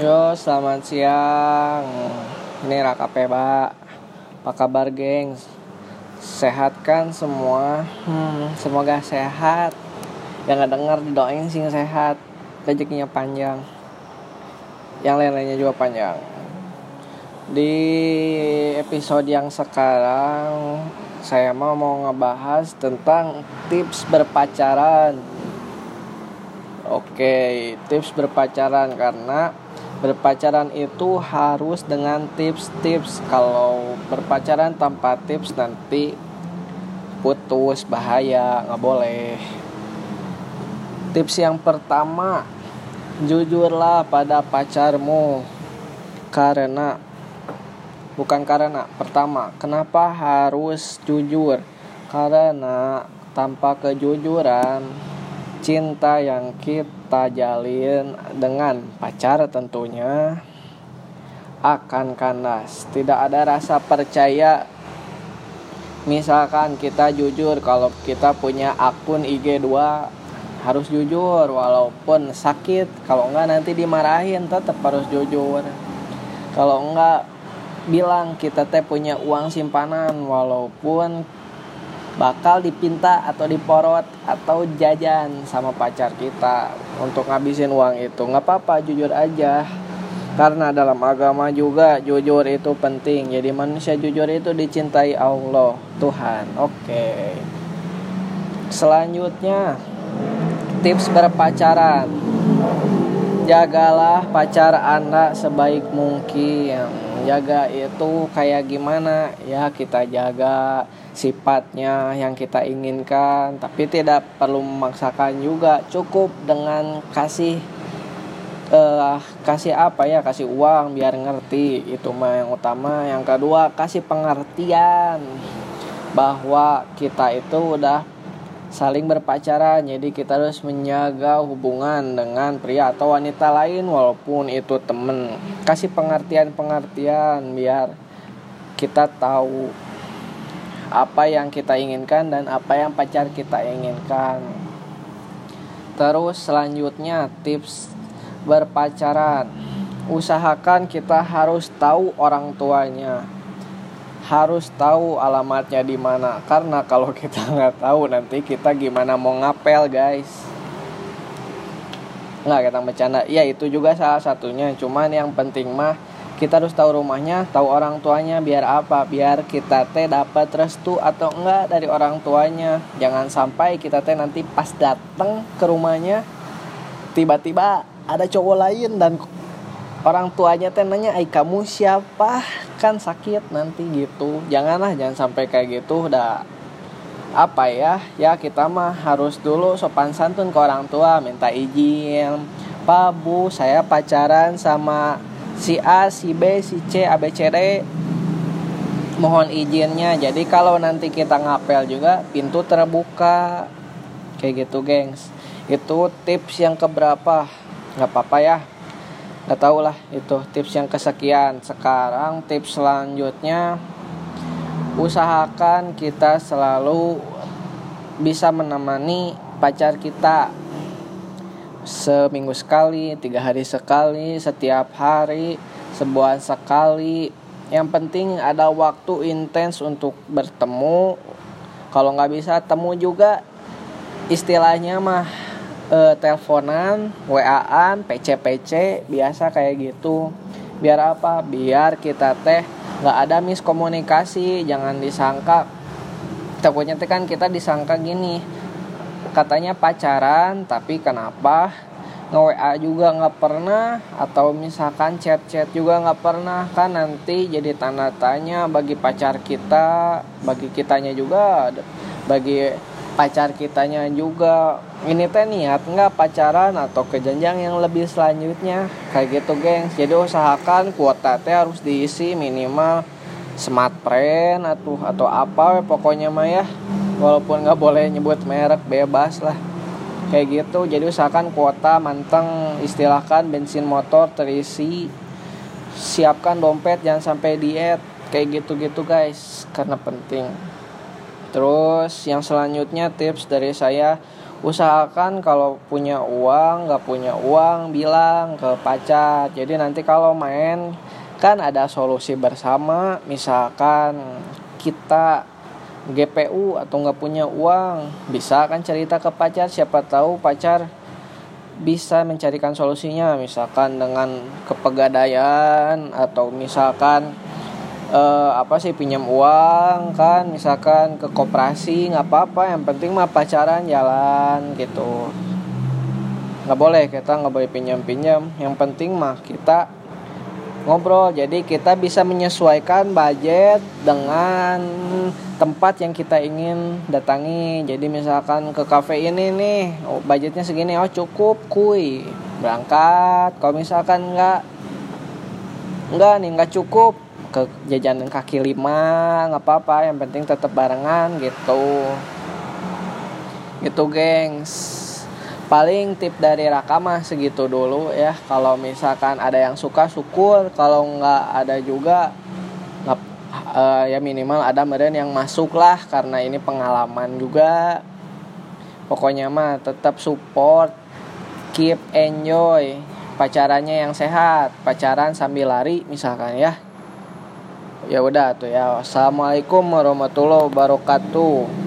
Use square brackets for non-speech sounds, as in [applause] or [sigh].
Yo, selamat siang. Ini Raka Peba. Apa kabar, gengs? Sehat kan semua? Hmm, semoga sehat. Yang nggak dengar didoain sih sehat. Rezekinya panjang. Yang lain-lainnya juga panjang. Di episode yang sekarang saya mau mau ngebahas tentang tips berpacaran. Oke, tips berpacaran karena berpacaran itu harus dengan tips-tips. Kalau berpacaran tanpa tips nanti putus bahaya, nggak boleh. Tips yang pertama, jujurlah pada pacarmu. Karena bukan karena pertama, kenapa harus jujur? Karena tanpa kejujuran cinta yang kita jalin dengan pacar tentunya akan kandas. Tidak ada rasa percaya. Misalkan kita jujur kalau kita punya akun IG 2 harus jujur walaupun sakit. Kalau enggak nanti dimarahin tetap harus jujur. Kalau enggak bilang kita teh punya uang simpanan walaupun bakal dipinta atau diporot atau jajan sama pacar kita untuk ngabisin uang itu. Nggak apa-apa jujur aja. Karena dalam agama juga jujur itu penting. Jadi manusia jujur itu dicintai Allah Tuhan. Oke. Selanjutnya tips berpacaran. Jagalah pacar anda sebaik mungkin jaga itu kayak gimana. Ya kita jaga sifatnya yang kita inginkan tapi tidak perlu memaksakan juga. Cukup dengan kasih uh, kasih apa ya? Kasih uang biar ngerti. Itu mah yang utama. Yang kedua kasih pengertian bahwa kita itu udah saling berpacaran jadi kita harus menjaga hubungan dengan pria atau wanita lain walaupun itu temen kasih pengertian pengertian biar kita tahu apa yang kita inginkan dan apa yang pacar kita inginkan. Terus selanjutnya tips berpacaran. Usahakan kita harus tahu orang tuanya. Harus tahu alamatnya di mana karena kalau [laughs] kita nggak tahu nanti kita gimana mau ngapel guys. Nggak kita bercanda. Ya itu juga salah satunya. Cuman yang penting mah kita harus tahu rumahnya tahu orang tuanya biar apa biar kita teh dapat restu atau enggak dari orang tuanya jangan sampai kita teh nanti pas datang ke rumahnya tiba-tiba ada cowok lain dan orang tuanya teh nanya ay kamu siapa? Kan sakit nanti gitu. Janganlah jangan sampai kayak gitu udah apa ya? Ya kita mah harus dulu sopan santun ke orang tua minta izin. Pak bu saya pacaran sama si A, si B, si C, A, B, C, D. Mohon izinnya. Jadi kalau nanti kita ngapel juga pintu terbuka. Kayak gitu gengs. Itu tips yang keberapa. Nggak apa-apa ya nggak tau lah itu tips yang kesekian sekarang tips selanjutnya usahakan kita selalu bisa menemani pacar kita seminggu sekali, tiga hari sekali, setiap hari, sebulan sekali. Yang penting ada waktu intens untuk bertemu. Kalau nggak bisa temu juga, istilahnya mah e, teleponan, waan, pc-pc, biasa kayak gitu. Biar apa? Biar kita teh nggak ada miskomunikasi, jangan disangka. Takutnya teh kan kita disangka gini, katanya pacaran tapi kenapa nge-WA juga nggak pernah atau misalkan chat-chat juga nggak pernah kan nanti jadi tanda tanya bagi pacar kita bagi kitanya juga bagi pacar kitanya juga. Ini teh niat nggak pacaran atau ke jenjang yang lebih selanjutnya? Kayak gitu gengs jadi usahakan kuota teh harus diisi minimal smart friend atau atau apa pokoknya mah ya. Walaupun nggak boleh nyebut merek bebas lah. Kayak gitu. Jadi usahakan kuota manteng istilahkan bensin motor terisi. Siapkan dompet jangan sampai diet. Kayak gitu-gitu guys. Karena penting terus yang selanjutnya tips dari saya usahakan kalau punya uang nggak punya uang bilang ke pacar. Jadi nanti kalau main kan ada solusi bersama. Misalkan kita GPU atau nggak punya uang bisa kan cerita ke pacar. Siapa tahu pacar bisa mencarikan solusinya. Misalkan dengan kepegadaian atau misalkan uh, apa sih pinjam uang kan misalkan ke koperasi nggak apa-apa yang penting mah pacaran jalan gitu. Nggak boleh kita nggak boleh pinjam-pinjam yang penting mah kita ngobrol jadi kita bisa menyesuaikan budget dengan tempat yang kita ingin datangi. Jadi misalkan ke cafe ini nih oh, budgetnya segini oh cukup kui. Berangkat kalau misalkan nggak nggak nih nggak cukup ke jajanan kaki lima nggak apa-apa yang penting tetap barengan gitu. Gitu gengs. Paling tip dari Raka mah segitu dulu ya. Kalau misalkan ada yang suka syukur. Kalau nggak ada juga nggak uh, ya minimal ada meren yang masuk lah karena ini pengalaman juga. Pokoknya mah tetap support keep enjoy. Pacarannya yang sehat pacaran sambil lari misalkan ya ya udah tuh ya. Assalamualaikum warahmatullahi wabarakatuh